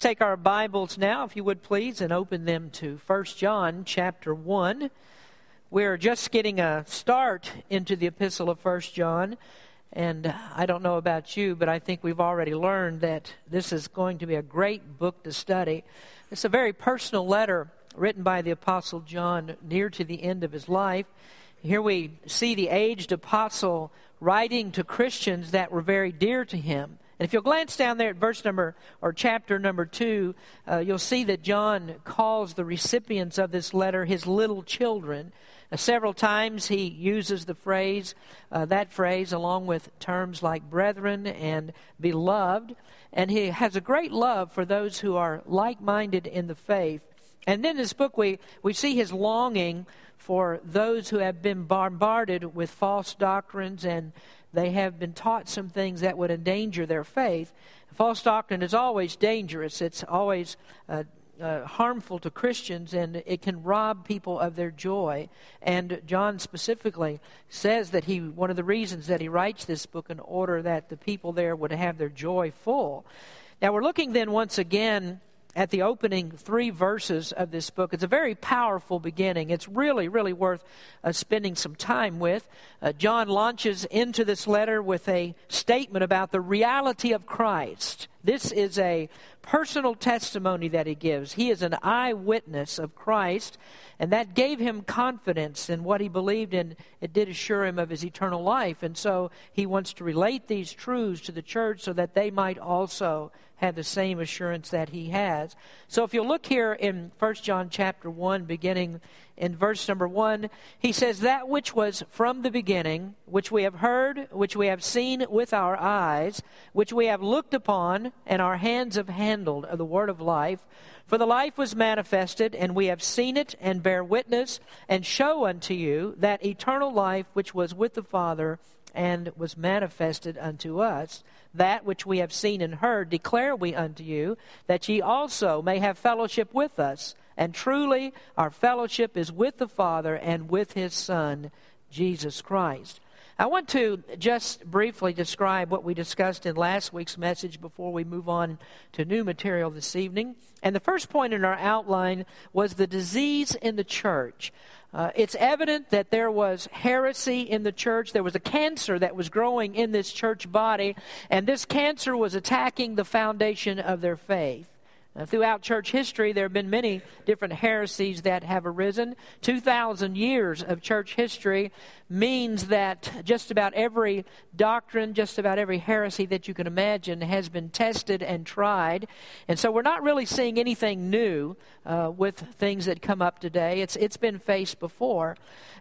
Take our Bibles now, if you would please, and open them to 1 John chapter 1. We're just getting a start into the epistle of 1 John, and I don't know about you, but I think we've already learned that this is going to be a great book to study. It's a very personal letter written by the Apostle John near to the end of his life. Here we see the aged apostle writing to Christians that were very dear to him. And if you'll glance down there at verse number or chapter number two, uh, you'll see that John calls the recipients of this letter his little children. Uh, several times he uses the phrase, uh, that phrase, along with terms like brethren and beloved. And he has a great love for those who are like minded in the faith. And then in this book, we, we see his longing for those who have been bombarded with false doctrines and they have been taught some things that would endanger their faith. False doctrine is always dangerous, it's always uh, uh, harmful to Christians, and it can rob people of their joy. And John specifically says that he one of the reasons that he writes this book in order that the people there would have their joy full. Now we're looking then once again at the opening three verses of this book. It's a very powerful beginning. It's really, really worth uh, spending some time with. Uh, John launches into this letter with a statement about the reality of Christ. This is a personal testimony that he gives. He is an eyewitness of Christ, and that gave him confidence in what he believed in. It did assure him of his eternal life. And so he wants to relate these truths to the church so that they might also have the same assurance that he has. So if you look here in 1 John chapter 1 beginning in verse number 1, he says that which was from the beginning, which we have heard, which we have seen with our eyes, which we have looked upon and our hands have handled of the word of life, for the life was manifested, and we have seen it, and bear witness, and show unto you that eternal life which was with the Father and was manifested unto us. That which we have seen and heard declare we unto you, that ye also may have fellowship with us. And truly, our fellowship is with the Father and with his Son, Jesus Christ. I want to just briefly describe what we discussed in last week's message before we move on to new material this evening. And the first point in our outline was the disease in the church. Uh, it's evident that there was heresy in the church. There was a cancer that was growing in this church body, and this cancer was attacking the foundation of their faith. Uh, throughout church history, there have been many different heresies that have arisen. 2,000 years of church history means that just about every doctrine, just about every heresy that you can imagine has been tested and tried. And so we're not really seeing anything new uh, with things that come up today. It's, it's been faced before.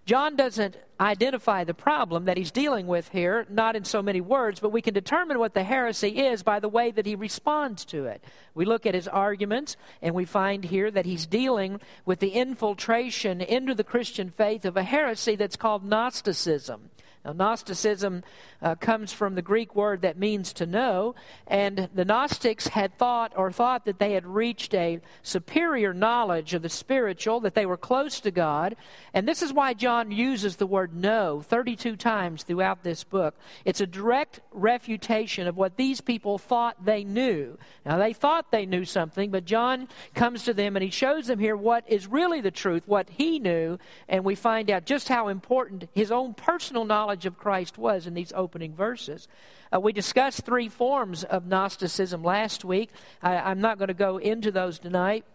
John doesn't identify the problem that he's dealing with here, not in so many words, but we can determine what the heresy is by the way that he responds to it. We look at his arguments, and we find here that he's dealing with the infiltration into the Christian faith of a heresy that's called Gnosticism. Now, Gnosticism uh, comes from the Greek word that means to know, and the Gnostics had thought or thought that they had reached a superior knowledge of the spiritual, that they were close to God. And this is why John uses the word know 32 times throughout this book. It's a direct refutation of what these people thought they knew. Now, they thought they knew something, but John comes to them and he shows them here what is really the truth, what he knew, and we find out just how important his own personal knowledge knowledge of Christ was in these opening verses. Uh, we discussed three forms of Gnosticism last week. I, I'm not going to go into those tonight.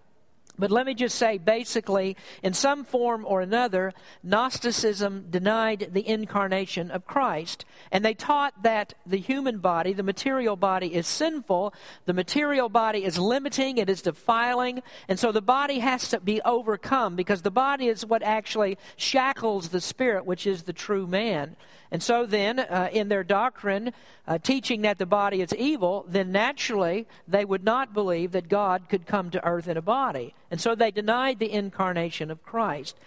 But let me just say basically, in some form or another, Gnosticism denied the incarnation of Christ. And they taught that the human body, the material body, is sinful, the material body is limiting, it is defiling, and so the body has to be overcome because the body is what actually shackles the spirit, which is the true man. And so then, uh, in their doctrine, uh, teaching that the body is evil, then naturally they would not believe that God could come to earth in a body. And so they denied the incarnation of Christ.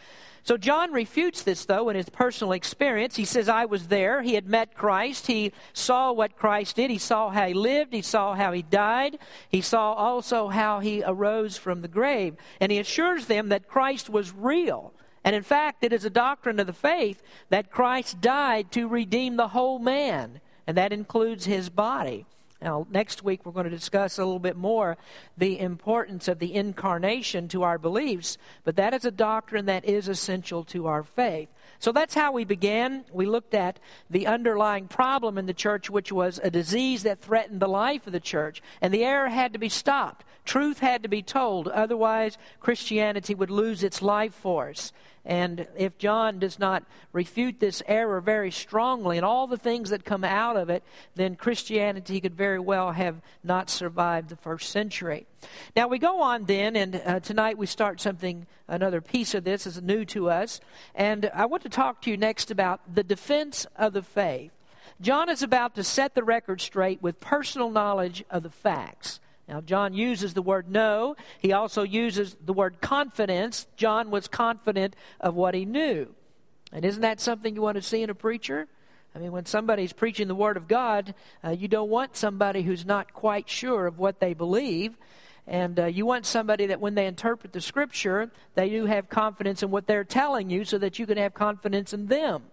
So John refutes this, though, in his personal experience. He says, I was there. He had met Christ. He saw what Christ did. He saw how he lived. He saw how he died. He saw also how he arose from the grave. And he assures them that Christ was real. And in fact, it is a doctrine of the faith that Christ died to redeem the whole man, and that includes his body. Now, next week we're going to discuss a little bit more the importance of the incarnation to our beliefs, but that is a doctrine that is essential to our faith. So that's how we began. We looked at the underlying problem in the church, which was a disease that threatened the life of the church, and the error had to be stopped. Truth had to be told, otherwise, Christianity would lose its life force. And if John does not refute this error very strongly and all the things that come out of it, then Christianity could very well have not survived the first century. Now we go on then, and uh, tonight we start something, another piece of this is new to us. And I want to talk to you next about the defense of the faith. John is about to set the record straight with personal knowledge of the facts. Now, John uses the word know. He also uses the word confidence. John was confident of what he knew. And isn't that something you want to see in a preacher? I mean, when somebody's preaching the Word of God, uh, you don't want somebody who's not quite sure of what they believe. And uh, you want somebody that when they interpret the Scripture, they do have confidence in what they're telling you so that you can have confidence in them.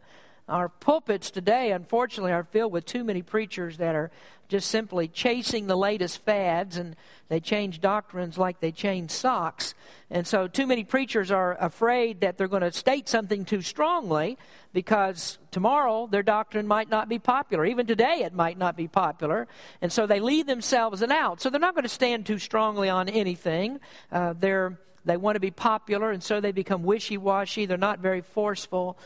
Our pulpits today, unfortunately, are filled with too many preachers that are just simply chasing the latest fads and they change doctrines like they change socks. And so, too many preachers are afraid that they're going to state something too strongly because tomorrow their doctrine might not be popular. Even today, it might not be popular. And so, they leave themselves out. So, they're not going to stand too strongly on anything. Uh, they're, they want to be popular, and so they become wishy washy. They're not very forceful.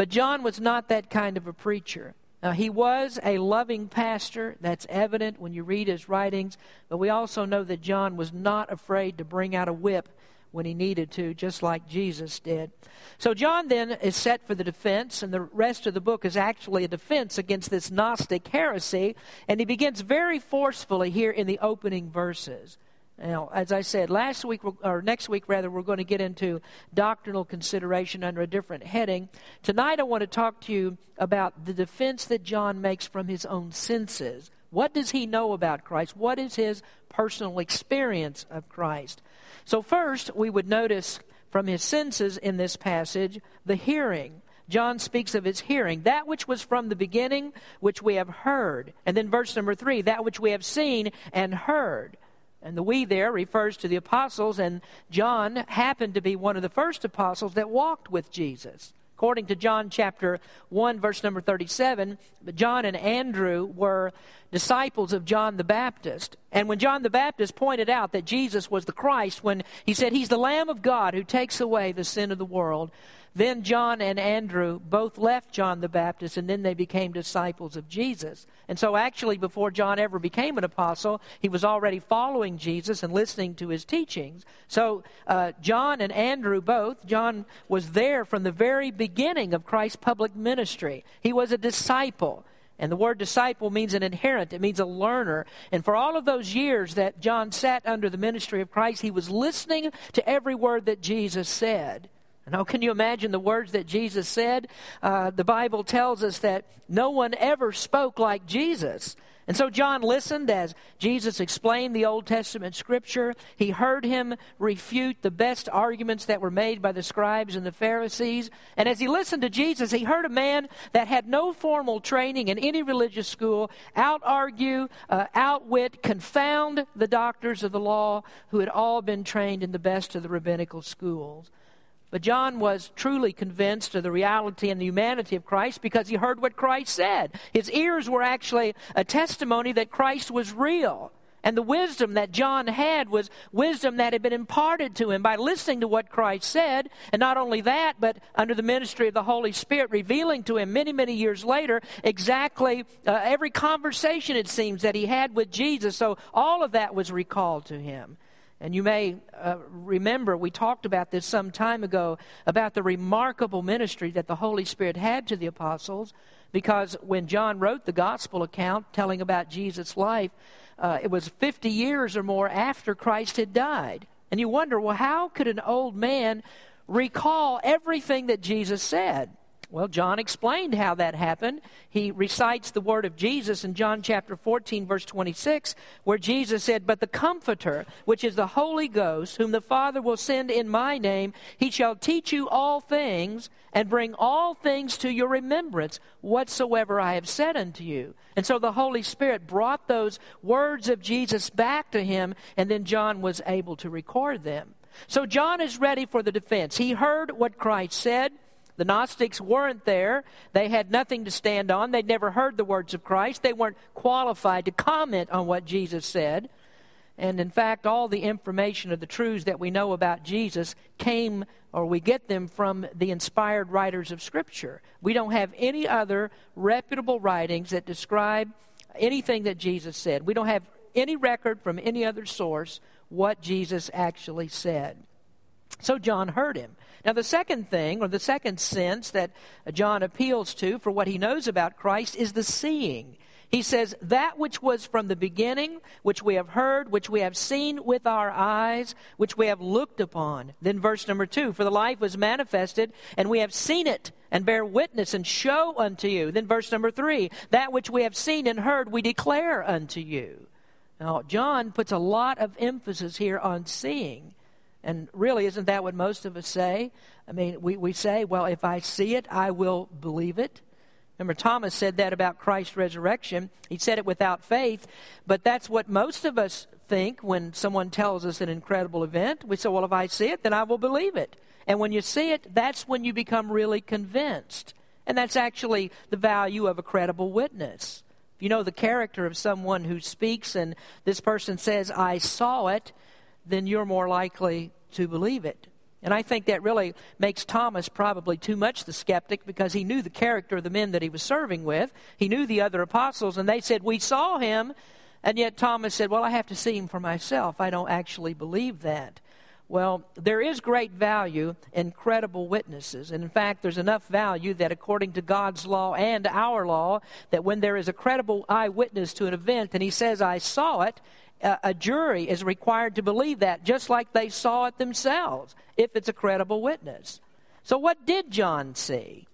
But John was not that kind of a preacher. Now, he was a loving pastor. That's evident when you read his writings. But we also know that John was not afraid to bring out a whip when he needed to, just like Jesus did. So, John then is set for the defense, and the rest of the book is actually a defense against this Gnostic heresy. And he begins very forcefully here in the opening verses. Now, as I said, last week, or next week rather, we're going to get into doctrinal consideration under a different heading. Tonight, I want to talk to you about the defense that John makes from his own senses. What does he know about Christ? What is his personal experience of Christ? So, first, we would notice from his senses in this passage the hearing. John speaks of his hearing, that which was from the beginning, which we have heard. And then verse number three, that which we have seen and heard. And the we there refers to the apostles, and John happened to be one of the first apostles that walked with Jesus. According to John chapter 1, verse number 37, John and Andrew were disciples of John the Baptist. And when John the Baptist pointed out that Jesus was the Christ, when he said, He's the Lamb of God who takes away the sin of the world, then John and Andrew both left John the Baptist and then they became disciples of Jesus. And so, actually, before John ever became an apostle, he was already following Jesus and listening to his teachings. So, uh, John and Andrew both, John was there from the very beginning of Christ's public ministry. He was a disciple. And the word disciple means an adherent, it means a learner. And for all of those years that John sat under the ministry of Christ, he was listening to every word that Jesus said. Now, can you imagine the words that Jesus said? Uh, the Bible tells us that no one ever spoke like Jesus. And so John listened as Jesus explained the Old Testament scripture. He heard him refute the best arguments that were made by the scribes and the Pharisees. And as he listened to Jesus, he heard a man that had no formal training in any religious school out argue, uh, outwit, confound the doctors of the law who had all been trained in the best of the rabbinical schools. But John was truly convinced of the reality and the humanity of Christ because he heard what Christ said. His ears were actually a testimony that Christ was real. And the wisdom that John had was wisdom that had been imparted to him by listening to what Christ said. And not only that, but under the ministry of the Holy Spirit, revealing to him many, many years later exactly uh, every conversation, it seems, that he had with Jesus. So all of that was recalled to him. And you may uh, remember, we talked about this some time ago about the remarkable ministry that the Holy Spirit had to the apostles, because when John wrote the gospel account telling about Jesus' life, uh, it was 50 years or more after Christ had died. And you wonder, well, how could an old man recall everything that Jesus said? Well, John explained how that happened. He recites the word of Jesus in John chapter 14, verse 26, where Jesus said, But the Comforter, which is the Holy Ghost, whom the Father will send in my name, he shall teach you all things and bring all things to your remembrance, whatsoever I have said unto you. And so the Holy Spirit brought those words of Jesus back to him, and then John was able to record them. So John is ready for the defense. He heard what Christ said. The Gnostics weren't there. They had nothing to stand on. They'd never heard the words of Christ. They weren't qualified to comment on what Jesus said. And in fact, all the information of the truths that we know about Jesus came, or we get them from the inspired writers of Scripture. We don't have any other reputable writings that describe anything that Jesus said. We don't have any record from any other source what Jesus actually said. So John heard him. Now, the second thing, or the second sense that John appeals to for what he knows about Christ is the seeing. He says, That which was from the beginning, which we have heard, which we have seen with our eyes, which we have looked upon. Then, verse number two, For the life was manifested, and we have seen it, and bear witness, and show unto you. Then, verse number three, That which we have seen and heard, we declare unto you. Now, John puts a lot of emphasis here on seeing. And really, isn't that what most of us say? I mean, we, we say, well, if I see it, I will believe it. Remember, Thomas said that about Christ's resurrection. He said it without faith, but that's what most of us think when someone tells us an incredible event. We say, well, if I see it, then I will believe it. And when you see it, that's when you become really convinced. And that's actually the value of a credible witness. If you know the character of someone who speaks and this person says, I saw it, then you're more likely to believe it. And I think that really makes Thomas probably too much the skeptic because he knew the character of the men that he was serving with. He knew the other apostles, and they said, We saw him. And yet Thomas said, Well, I have to see him for myself. I don't actually believe that. Well, there is great value in credible witnesses. And in fact, there's enough value that according to God's law and our law, that when there is a credible eyewitness to an event and he says, I saw it, a jury is required to believe that just like they saw it themselves if it's a credible witness. So, what did John see?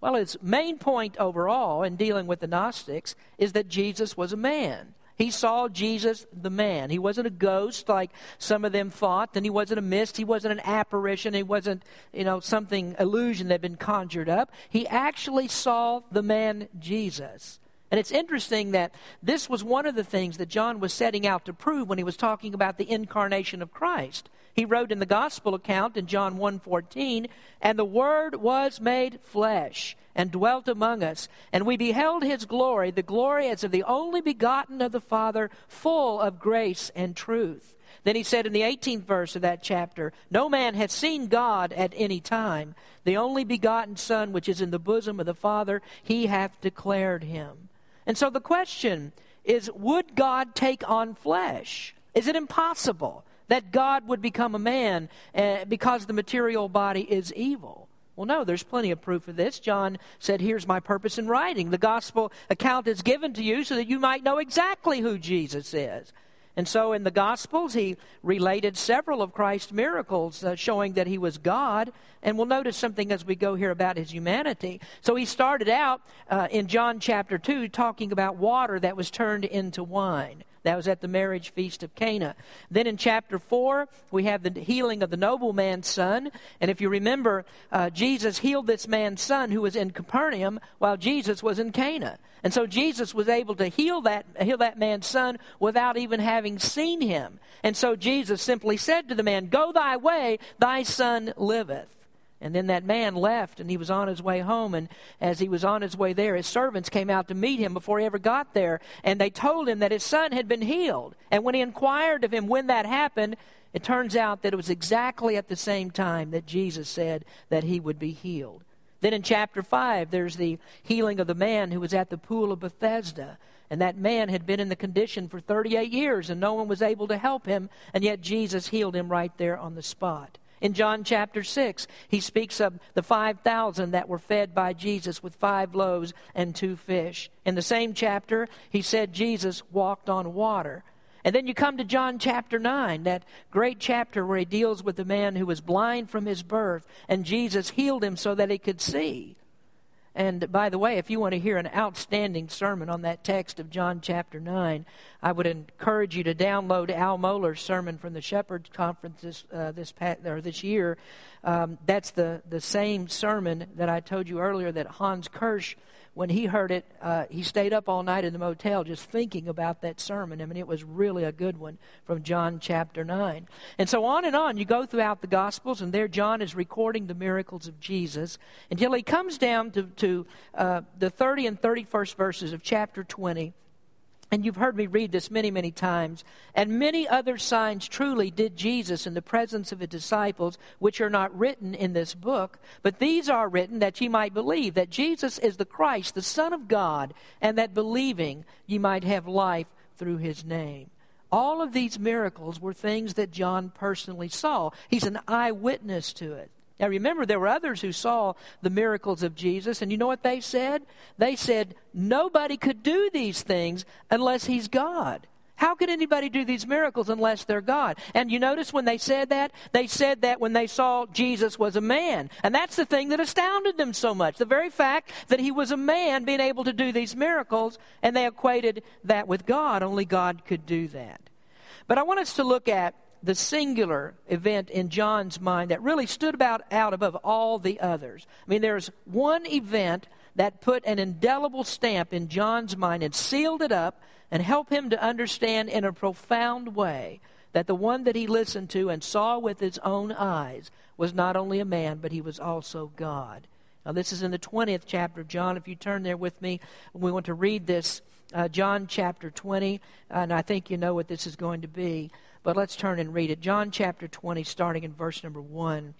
Well, his main point overall in dealing with the Gnostics is that Jesus was a man. He saw Jesus, the man. He wasn't a ghost like some of them thought, and he wasn't a mist. He wasn't an apparition. He wasn't, you know, something illusion that had been conjured up. He actually saw the man Jesus. And it's interesting that this was one of the things that John was setting out to prove when he was talking about the incarnation of Christ. He wrote in the gospel account in John 1:14, "And the word was made flesh and dwelt among us, and we beheld his glory, the glory as of the only begotten of the Father, full of grace and truth." Then he said in the 18th verse of that chapter, No man hath seen God at any time. The only begotten Son, which is in the bosom of the Father, he hath declared him. And so the question is would God take on flesh? Is it impossible that God would become a man uh, because the material body is evil? Well, no, there's plenty of proof of this. John said, Here's my purpose in writing. The gospel account is given to you so that you might know exactly who Jesus is. And so in the Gospels, he related several of Christ's miracles uh, showing that he was God. And we'll notice something as we go here about his humanity. So he started out uh, in John chapter 2 talking about water that was turned into wine. That was at the marriage feast of Cana. Then in chapter 4, we have the healing of the nobleman's son. And if you remember, uh, Jesus healed this man's son who was in Capernaum while Jesus was in Cana. And so Jesus was able to heal that, heal that man's son without even having seen him. And so Jesus simply said to the man, Go thy way, thy son liveth. And then that man left and he was on his way home. And as he was on his way there, his servants came out to meet him before he ever got there. And they told him that his son had been healed. And when he inquired of him when that happened, it turns out that it was exactly at the same time that Jesus said that he would be healed. Then in chapter 5, there's the healing of the man who was at the pool of Bethesda. And that man had been in the condition for 38 years, and no one was able to help him, and yet Jesus healed him right there on the spot. In John chapter 6, he speaks of the 5,000 that were fed by Jesus with five loaves and two fish. In the same chapter, he said Jesus walked on water. And then you come to John chapter 9, that great chapter where he deals with the man who was blind from his birth, and Jesus healed him so that he could see. And by the way, if you want to hear an outstanding sermon on that text of John chapter 9, I would encourage you to download Al Mohler's sermon from the Shepherds Conference this, uh, this, past, or this year. Um, that's the, the same sermon that I told you earlier that Hans Kirsch when he heard it, uh, he stayed up all night in the motel just thinking about that sermon. I mean, it was really a good one from John chapter 9. And so on and on, you go throughout the Gospels, and there John is recording the miracles of Jesus until he comes down to, to uh, the 30 and 31st verses of chapter 20. And you've heard me read this many, many times. And many other signs truly did Jesus in the presence of his disciples, which are not written in this book. But these are written that ye might believe that Jesus is the Christ, the Son of God, and that believing ye might have life through his name. All of these miracles were things that John personally saw. He's an eyewitness to it. Now remember, there were others who saw the miracles of Jesus, and you know what they said? They said, nobody could do these things unless he's God. How could anybody do these miracles unless they're God? And you notice when they said that? They said that when they saw Jesus was a man. And that's the thing that astounded them so much. The very fact that he was a man being able to do these miracles, and they equated that with God. Only God could do that. But I want us to look at the singular event in John's mind that really stood about out above all the others. I mean, there's one event that put an indelible stamp in John's mind and sealed it up and helped him to understand in a profound way that the one that he listened to and saw with his own eyes was not only a man, but he was also God. Now, this is in the 20th chapter of John. If you turn there with me, we want to read this, uh, John chapter 20, and I think you know what this is going to be. But let's turn and read it. John chapter 20, starting in verse number 1.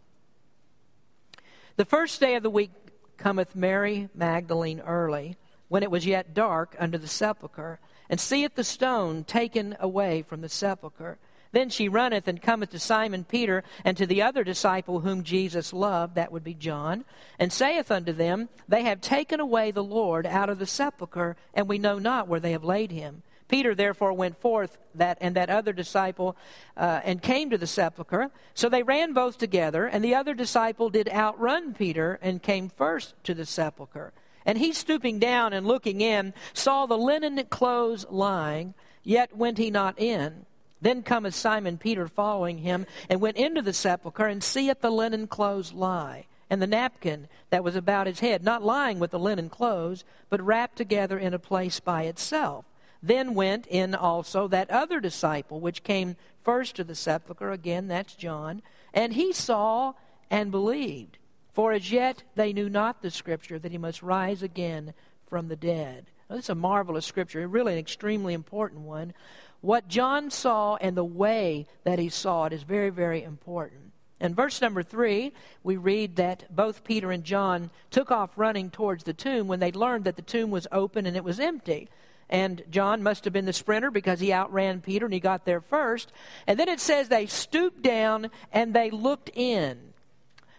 The first day of the week cometh Mary Magdalene early, when it was yet dark, unto the sepulchre, and seeth the stone taken away from the sepulchre. Then she runneth and cometh to Simon Peter and to the other disciple whom Jesus loved, that would be John, and saith unto them, They have taken away the Lord out of the sepulchre, and we know not where they have laid him. Peter therefore went forth that and that other disciple uh, and came to the sepulchre. So they ran both together, and the other disciple did outrun Peter and came first to the sepulchre. And he stooping down and looking in saw the linen clothes lying, yet went he not in. Then cometh Simon Peter following him, and went into the sepulchre, and seeth the linen clothes lie, and the napkin that was about his head, not lying with the linen clothes, but wrapped together in a place by itself. Then went in also that other disciple, which came first to the sepulchre. Again, that's John. And he saw and believed. For as yet they knew not the scripture that he must rise again from the dead. Now, this is a marvelous scripture, really an extremely important one. What John saw and the way that he saw it is very, very important. In verse number three, we read that both Peter and John took off running towards the tomb when they learned that the tomb was open and it was empty. And John must have been the sprinter because he outran Peter and he got there first. And then it says they stooped down and they looked in.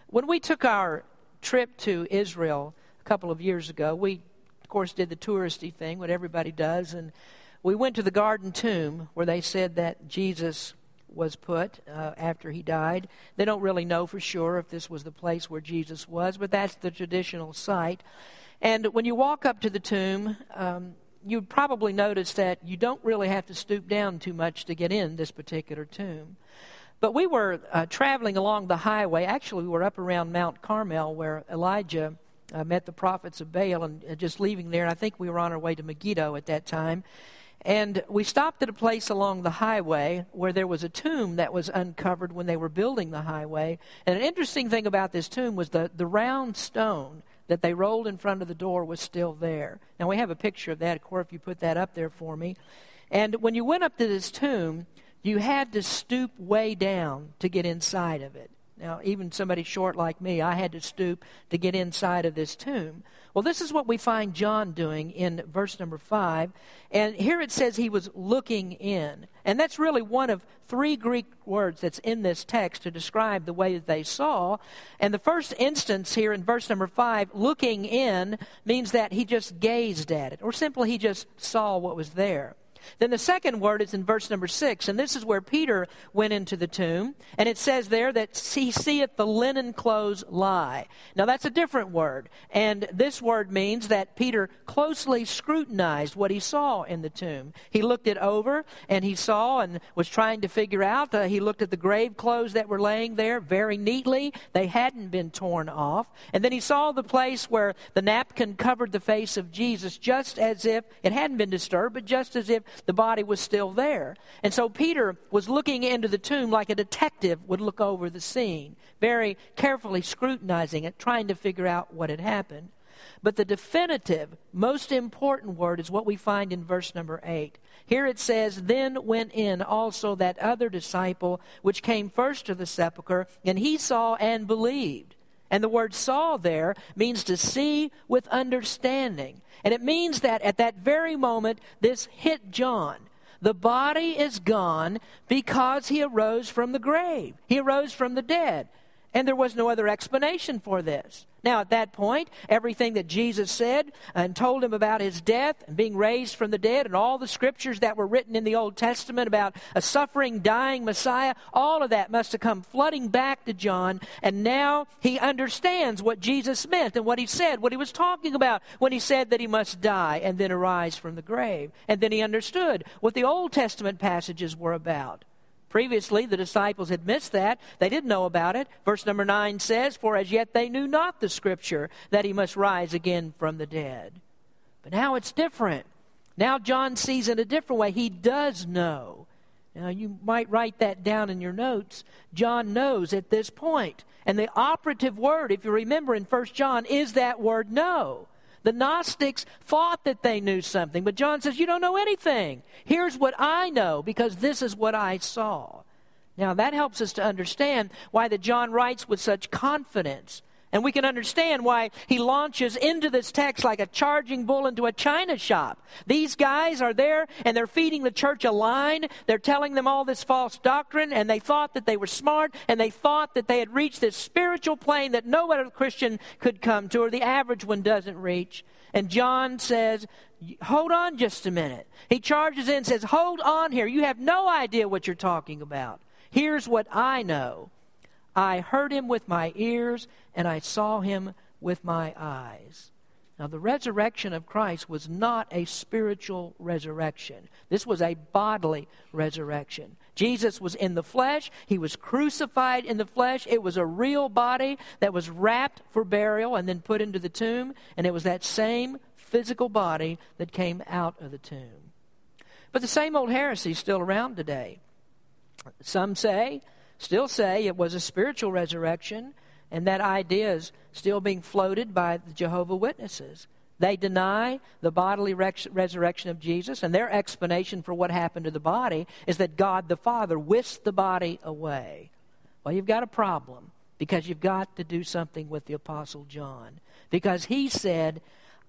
When we took our trip to Israel a couple of years ago, we, of course, did the touristy thing, what everybody does. And we went to the Garden Tomb where they said that Jesus was put uh, after he died. They don't really know for sure if this was the place where Jesus was, but that's the traditional site. And when you walk up to the tomb, um, you'd probably notice that you don't really have to stoop down too much to get in this particular tomb. But we were uh, traveling along the highway. Actually, we were up around Mount Carmel where Elijah uh, met the prophets of Baal and uh, just leaving there. And I think we were on our way to Megiddo at that time. And we stopped at a place along the highway where there was a tomb that was uncovered when they were building the highway. And an interesting thing about this tomb was the, the round stone that they rolled in front of the door was still there. Now, we have a picture of that. Of course, if you put that up there for me. And when you went up to this tomb, you had to stoop way down to get inside of it. Now, even somebody short like me, I had to stoop to get inside of this tomb. Well, this is what we find John doing in verse number 5. And here it says he was looking in. And that's really one of three Greek words that's in this text to describe the way that they saw. And the first instance here in verse number 5, looking in, means that he just gazed at it, or simply he just saw what was there. Then the second word is in verse number six, and this is where Peter went into the tomb, and it says there that he seeth the linen clothes lie. Now that's a different word, and this word means that Peter closely scrutinized what he saw in the tomb. He looked it over, and he saw and was trying to figure out. Uh, he looked at the grave clothes that were laying there very neatly; they hadn't been torn off. And then he saw the place where the napkin covered the face of Jesus, just as if it hadn't been disturbed, but just as if the body was still there. And so Peter was looking into the tomb like a detective would look over the scene, very carefully scrutinizing it, trying to figure out what had happened. But the definitive, most important word is what we find in verse number 8. Here it says, Then went in also that other disciple which came first to the sepulchre, and he saw and believed. And the word saw there means to see with understanding. And it means that at that very moment, this hit John. The body is gone because he arose from the grave. He arose from the dead. And there was no other explanation for this. Now, at that point, everything that Jesus said and told him about his death and being raised from the dead, and all the scriptures that were written in the Old Testament about a suffering, dying Messiah, all of that must have come flooding back to John. And now he understands what Jesus meant and what he said, what he was talking about when he said that he must die and then arise from the grave. And then he understood what the Old Testament passages were about. Previously, the disciples had missed that. They didn't know about it. Verse number 9 says, For as yet they knew not the scripture that he must rise again from the dead. But now it's different. Now John sees in a different way. He does know. Now, you might write that down in your notes. John knows at this point. And the operative word, if you remember in 1 John, is that word know. The Gnostics thought that they knew something, but John says, You don't know anything. Here's what I know because this is what I saw. Now, that helps us to understand why that John writes with such confidence and we can understand why he launches into this text like a charging bull into a china shop. These guys are there and they're feeding the church a line. They're telling them all this false doctrine and they thought that they were smart and they thought that they had reached this spiritual plane that no other Christian could come to or the average one doesn't reach. And John says, hold on just a minute. He charges in and says, hold on here. You have no idea what you're talking about. Here's what I know. I heard him with my ears, and I saw him with my eyes. Now, the resurrection of Christ was not a spiritual resurrection. This was a bodily resurrection. Jesus was in the flesh. He was crucified in the flesh. It was a real body that was wrapped for burial and then put into the tomb. And it was that same physical body that came out of the tomb. But the same old heresy is still around today. Some say still say it was a spiritual resurrection, and that idea is still being floated by the Jehovah Witnesses. They deny the bodily resurrection of Jesus, and their explanation for what happened to the body is that God the Father whisked the body away. Well, you've got a problem because you've got to do something with the Apostle John. Because he said,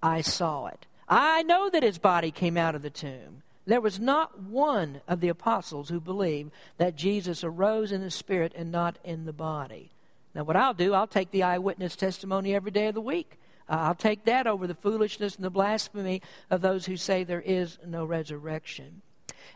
I saw it. I know that his body came out of the tomb. There was not one of the apostles who believed that Jesus arose in the spirit and not in the body. Now, what I'll do, I'll take the eyewitness testimony every day of the week. Uh, I'll take that over the foolishness and the blasphemy of those who say there is no resurrection.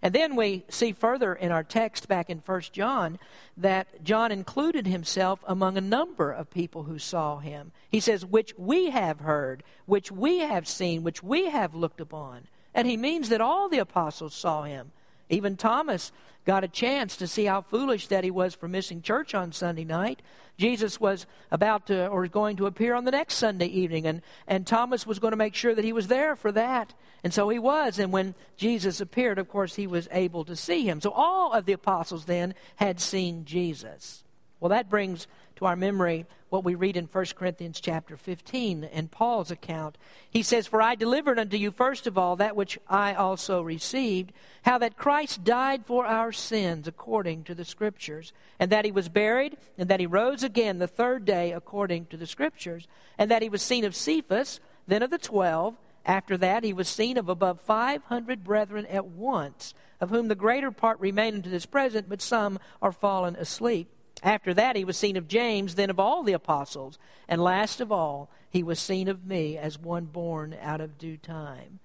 And then we see further in our text back in 1 John that John included himself among a number of people who saw him. He says, which we have heard, which we have seen, which we have looked upon. And he means that all the apostles saw him. Even Thomas got a chance to see how foolish that he was for missing church on Sunday night. Jesus was about to or going to appear on the next Sunday evening, and, and Thomas was going to make sure that he was there for that. And so he was. And when Jesus appeared, of course, he was able to see him. So all of the apostles then had seen Jesus. Well, that brings to our memory what we read in 1 Corinthians chapter 15 and Paul's account. He says, For I delivered unto you first of all that which I also received, how that Christ died for our sins according to the Scriptures, and that he was buried, and that he rose again the third day according to the Scriptures, and that he was seen of Cephas, then of the twelve. After that, he was seen of above 500 brethren at once, of whom the greater part remain unto this present, but some are fallen asleep. After that, he was seen of James, then of all the apostles. And last of all, he was seen of me as one born out of due time.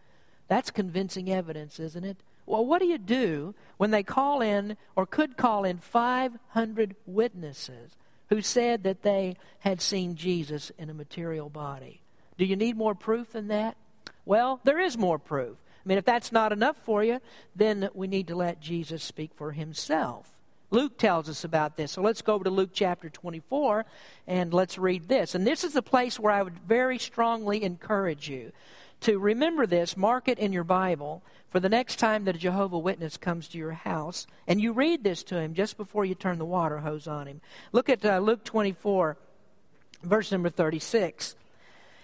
That's convincing evidence, isn't it? Well, what do you do when they call in or could call in 500 witnesses who said that they had seen Jesus in a material body? Do you need more proof than that? Well, there is more proof. I mean, if that's not enough for you, then we need to let Jesus speak for himself. Luke tells us about this. So let's go over to Luke chapter 24 and let's read this. And this is the place where I would very strongly encourage you to remember this, mark it in your Bible for the next time that a Jehovah Witness comes to your house, and you read this to him just before you turn the water hose on him. Look at uh, Luke 24, verse number 36.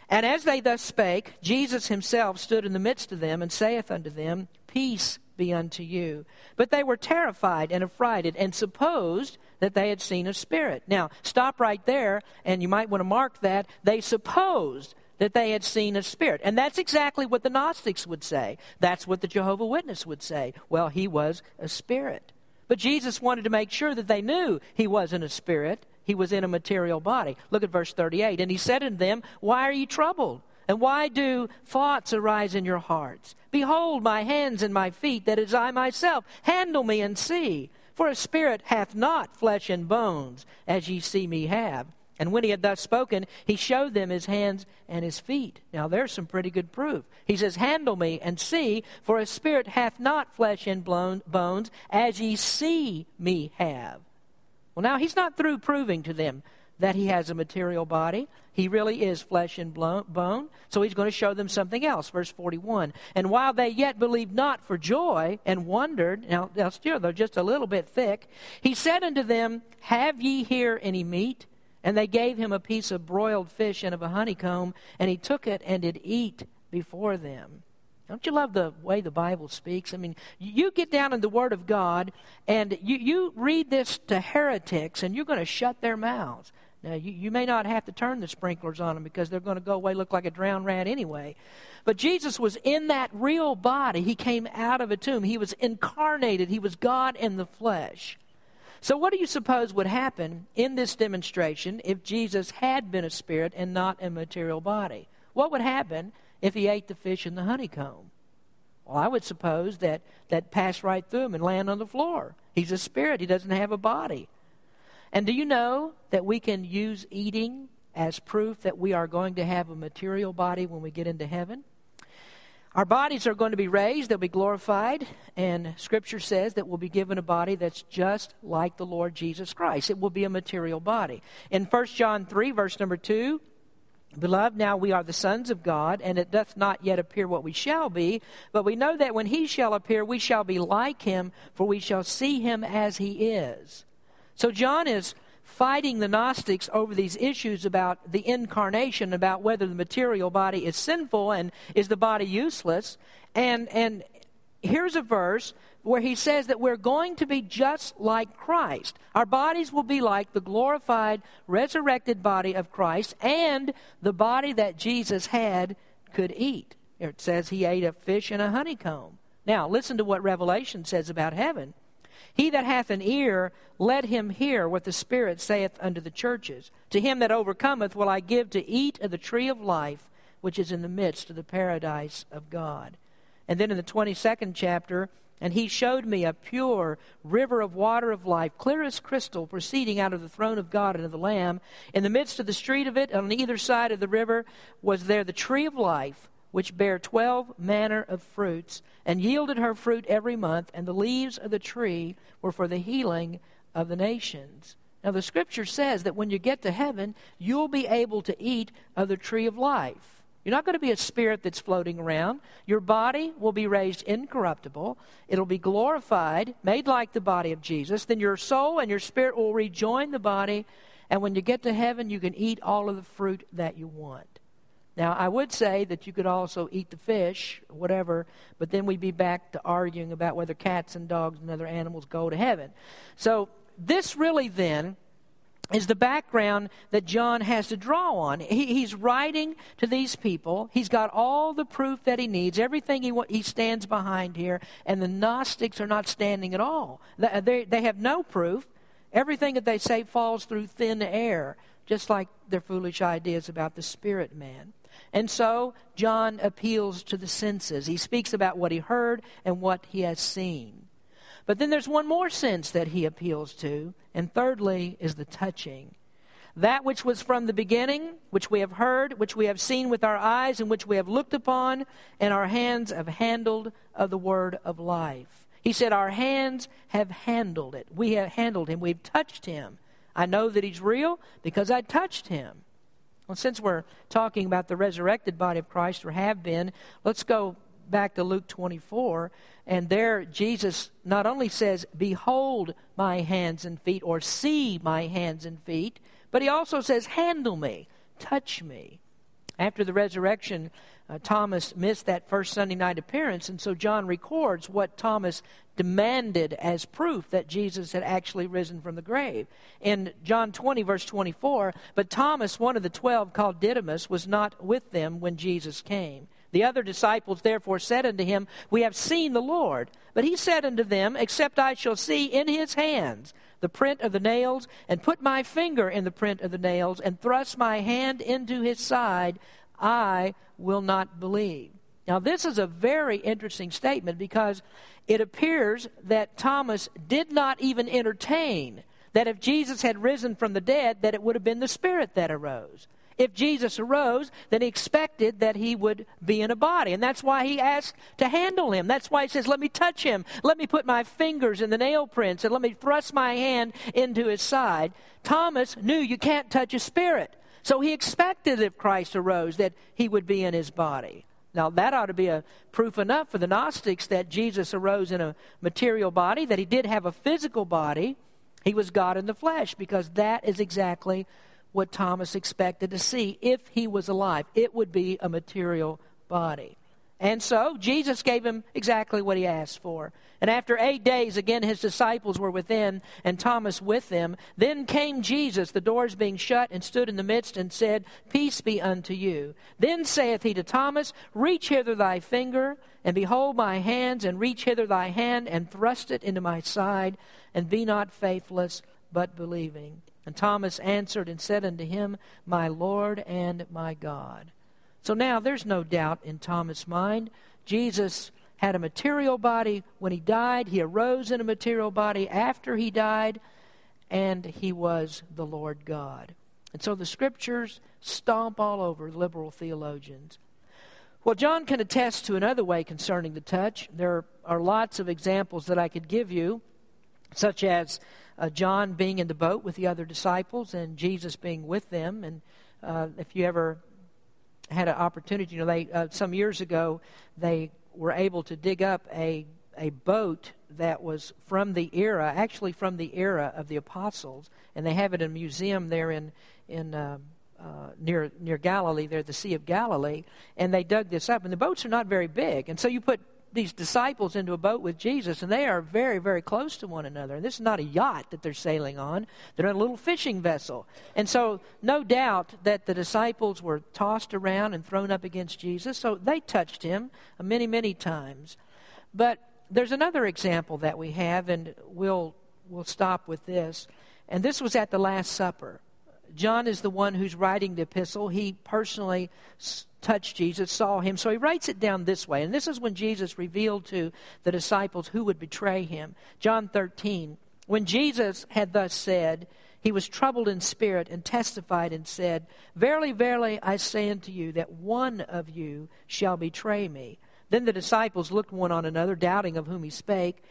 And as they thus spake, Jesus himself stood in the midst of them and saith unto them, Peace be unto you. But they were terrified and affrighted and supposed that they had seen a spirit. Now, stop right there, and you might want to mark that. They supposed that they had seen a spirit. And that's exactly what the Gnostics would say. That's what the Jehovah Witness would say. Well, he was a spirit. But Jesus wanted to make sure that they knew he wasn't a spirit, he was in a material body. Look at verse 38. And he said unto them, Why are you troubled? And why do thoughts arise in your hearts? Behold my hands and my feet, that is I myself. Handle me and see. For a spirit hath not flesh and bones, as ye see me have. And when he had thus spoken, he showed them his hands and his feet. Now there's some pretty good proof. He says, Handle me and see, for a spirit hath not flesh and bones, as ye see me have. Well, now he's not through proving to them that he has a material body. He really is flesh and bone. So he's going to show them something else. Verse 41. And while they yet believed not for joy and wondered, now, now still they're just a little bit thick, he said unto them, Have ye here any meat? And they gave him a piece of broiled fish and of a honeycomb, and he took it and did eat before them. Don't you love the way the Bible speaks? I mean, you get down in the Word of God and you, you read this to heretics and you're going to shut their mouths. Now, you, you may not have to turn the sprinklers on them because they're going to go away look like a drowned rat anyway. But Jesus was in that real body. He came out of a tomb. He was incarnated. He was God in the flesh. So, what do you suppose would happen in this demonstration if Jesus had been a spirit and not a material body? What would happen if he ate the fish and the honeycomb? Well, I would suppose that that passed right through him and land on the floor. He's a spirit, he doesn't have a body. And do you know that we can use eating as proof that we are going to have a material body when we get into heaven? Our bodies are going to be raised, they'll be glorified, and Scripture says that we'll be given a body that's just like the Lord Jesus Christ. It will be a material body. In 1 John 3, verse number 2, Beloved, now we are the sons of God, and it doth not yet appear what we shall be, but we know that when he shall appear, we shall be like him, for we shall see him as he is. So John is fighting the Gnostics over these issues about the incarnation, about whether the material body is sinful and is the body useless. And, and here's a verse where he says that we're going to be just like Christ. Our bodies will be like the glorified, resurrected body of Christ and the body that Jesus had could eat. It says he ate a fish and a honeycomb. Now, listen to what Revelation says about heaven. He that hath an ear, let him hear what the Spirit saith unto the churches. To him that overcometh will I give to eat of the tree of life, which is in the midst of the paradise of God. And then in the 22nd chapter, and he showed me a pure river of water of life, clear as crystal, proceeding out of the throne of God and of the Lamb. In the midst of the street of it, on either side of the river, was there the tree of life, which bare twelve manner of fruits, and yielded her fruit every month, and the leaves of the tree were for the healing of the nations. Now, the scripture says that when you get to heaven, you'll be able to eat of the tree of life. You're not going to be a spirit that's floating around. Your body will be raised incorruptible. It'll be glorified, made like the body of Jesus. Then your soul and your spirit will rejoin the body. And when you get to heaven, you can eat all of the fruit that you want. Now, I would say that you could also eat the fish, whatever, but then we'd be back to arguing about whether cats and dogs and other animals go to heaven. So, this really then is the background that John has to draw on. He, he's writing to these people. He's got all the proof that he needs, everything he, he stands behind here, and the Gnostics are not standing at all. They, uh, they, they have no proof. Everything that they say falls through thin air, just like their foolish ideas about the spirit man. And so John appeals to the senses. He speaks about what he heard and what he has seen. But then there's one more sense that he appeals to, and thirdly is the touching. That which was from the beginning, which we have heard, which we have seen with our eyes, and which we have looked upon, and our hands have handled of the word of life. He said, Our hands have handled it. We have handled him. We've touched him. I know that he's real because I touched him. Well, since we're talking about the resurrected body of Christ, or have been, let's go back to Luke 24. And there, Jesus not only says, Behold my hands and feet, or see my hands and feet, but he also says, Handle me, touch me. After the resurrection, uh, Thomas missed that first Sunday night appearance, and so John records what Thomas demanded as proof that Jesus had actually risen from the grave. In John 20, verse 24, but Thomas, one of the twelve, called Didymus, was not with them when Jesus came. The other disciples therefore said unto him, We have seen the Lord. But he said unto them, Except I shall see in his hands the print of the nails, and put my finger in the print of the nails, and thrust my hand into his side, I will not believe. Now, this is a very interesting statement because it appears that Thomas did not even entertain that if Jesus had risen from the dead, that it would have been the Spirit that arose. If Jesus arose, then he expected that he would be in a body. And that's why he asked to handle him. That's why he says, Let me touch him. Let me put my fingers in the nail prints and let me thrust my hand into his side. Thomas knew you can't touch a spirit. So he expected if Christ arose that he would be in his body. Now, that ought to be a proof enough for the Gnostics that Jesus arose in a material body, that he did have a physical body. He was God in the flesh, because that is exactly what Thomas expected to see if he was alive. It would be a material body. And so Jesus gave him exactly what he asked for. And after eight days, again, his disciples were within, and Thomas with them. Then came Jesus, the doors being shut, and stood in the midst, and said, Peace be unto you. Then saith he to Thomas, Reach hither thy finger, and behold my hands, and reach hither thy hand, and thrust it into my side, and be not faithless, but believing. And Thomas answered and said unto him, My Lord and my God. So now there's no doubt in Thomas' mind. Jesus had a material body when he died, he arose in a material body after he died, and he was the Lord God. And so the scriptures stomp all over liberal theologians. Well, John can attest to another way concerning the touch. There are lots of examples that I could give you, such as uh, John being in the boat with the other disciples and Jesus being with them. And uh, if you ever had an opportunity. You know, they uh, some years ago they were able to dig up a a boat that was from the era, actually from the era of the apostles, and they have it in a museum there in in uh, uh, near near Galilee, there, the Sea of Galilee, and they dug this up. And the boats are not very big, and so you put these disciples into a boat with Jesus, and they are very, very close to one another. And this is not a yacht that they're sailing on, they're in a little fishing vessel. And so, no doubt that the disciples were tossed around and thrown up against Jesus, so they touched him many, many times. But there's another example that we have, and we'll, we'll stop with this. And this was at the Last Supper. John is the one who's writing the epistle. He personally touched Jesus, saw him. So he writes it down this way. And this is when Jesus revealed to the disciples who would betray him. John 13. When Jesus had thus said, he was troubled in spirit and testified and said, Verily, verily, I say unto you that one of you shall betray me. Then the disciples looked one on another, doubting of whom he spake.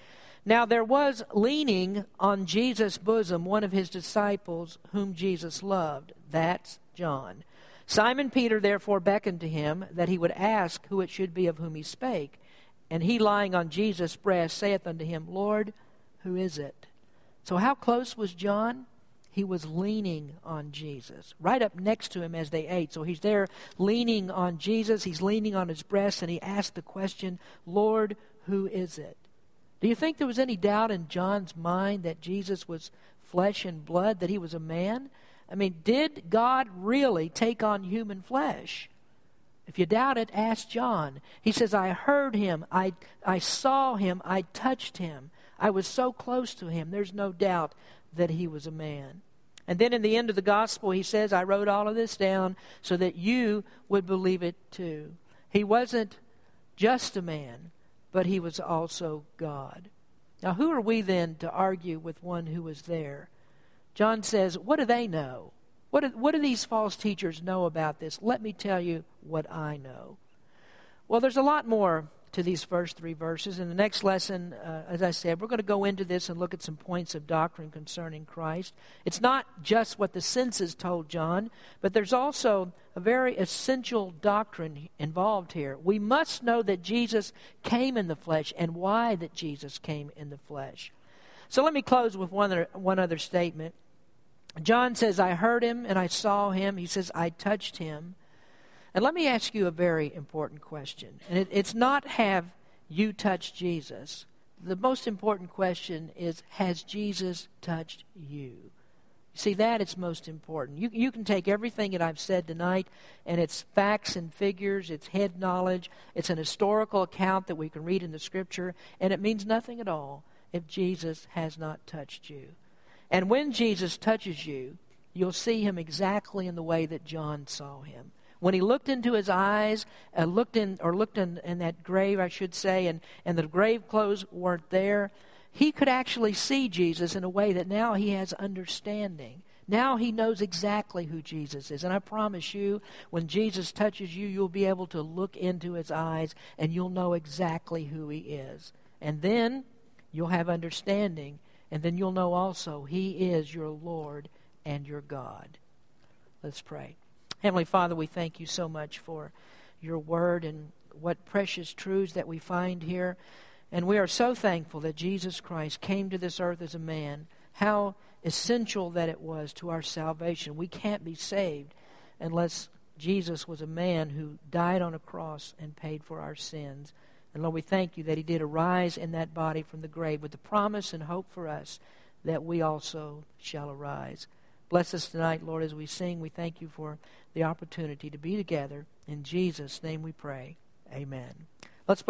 Now there was leaning on Jesus' bosom one of his disciples whom Jesus loved. That's John. Simon Peter therefore beckoned to him that he would ask who it should be of whom he spake. And he, lying on Jesus' breast, saith unto him, Lord, who is it? So, how close was John? He was leaning on Jesus, right up next to him as they ate. So he's there leaning on Jesus. He's leaning on his breast, and he asked the question, Lord, who is it? Do you think there was any doubt in John's mind that Jesus was flesh and blood, that he was a man? I mean, did God really take on human flesh? If you doubt it, ask John. He says, I heard him, I, I saw him, I touched him. I was so close to him, there's no doubt that he was a man. And then in the end of the gospel, he says, I wrote all of this down so that you would believe it too. He wasn't just a man, but he was also God. Now, who are we then to argue with one who was there? John says, What do they know? What do, what do these false teachers know about this? Let me tell you what I know. Well, there's a lot more to these first three verses. In the next lesson, uh, as I said, we're going to go into this and look at some points of doctrine concerning Christ. It's not just what the senses told John, but there's also a very essential doctrine involved here. We must know that Jesus came in the flesh and why that Jesus came in the flesh. So let me close with one other, one other statement. John says, I heard him and I saw him. He says, I touched him. And let me ask you a very important question. And it, it's not have you touched Jesus. The most important question is has Jesus touched you? See, that is most important. You, you can take everything that I've said tonight, and it's facts and figures, it's head knowledge, it's an historical account that we can read in the Scripture, and it means nothing at all if Jesus has not touched you. And when Jesus touches you, you'll see him exactly in the way that John saw him. When he looked into his eyes, uh, looked in, or looked in, in that grave, I should say, and, and the grave clothes weren't there, he could actually see Jesus in a way that now he has understanding. Now he knows exactly who Jesus is. And I promise you, when Jesus touches you, you'll be able to look into his eyes and you'll know exactly who he is. And then you'll have understanding. And then you'll know also he is your Lord and your God. Let's pray. Heavenly Father, we thank you so much for your word and what precious truths that we find here. And we are so thankful that Jesus Christ came to this earth as a man. How essential that it was to our salvation. We can't be saved unless Jesus was a man who died on a cross and paid for our sins. And Lord, we thank you that he did arise in that body from the grave with the promise and hope for us that we also shall arise. Bless us tonight, Lord, as we sing. We thank you for the opportunity to be together. In Jesus' name we pray. Amen. Let's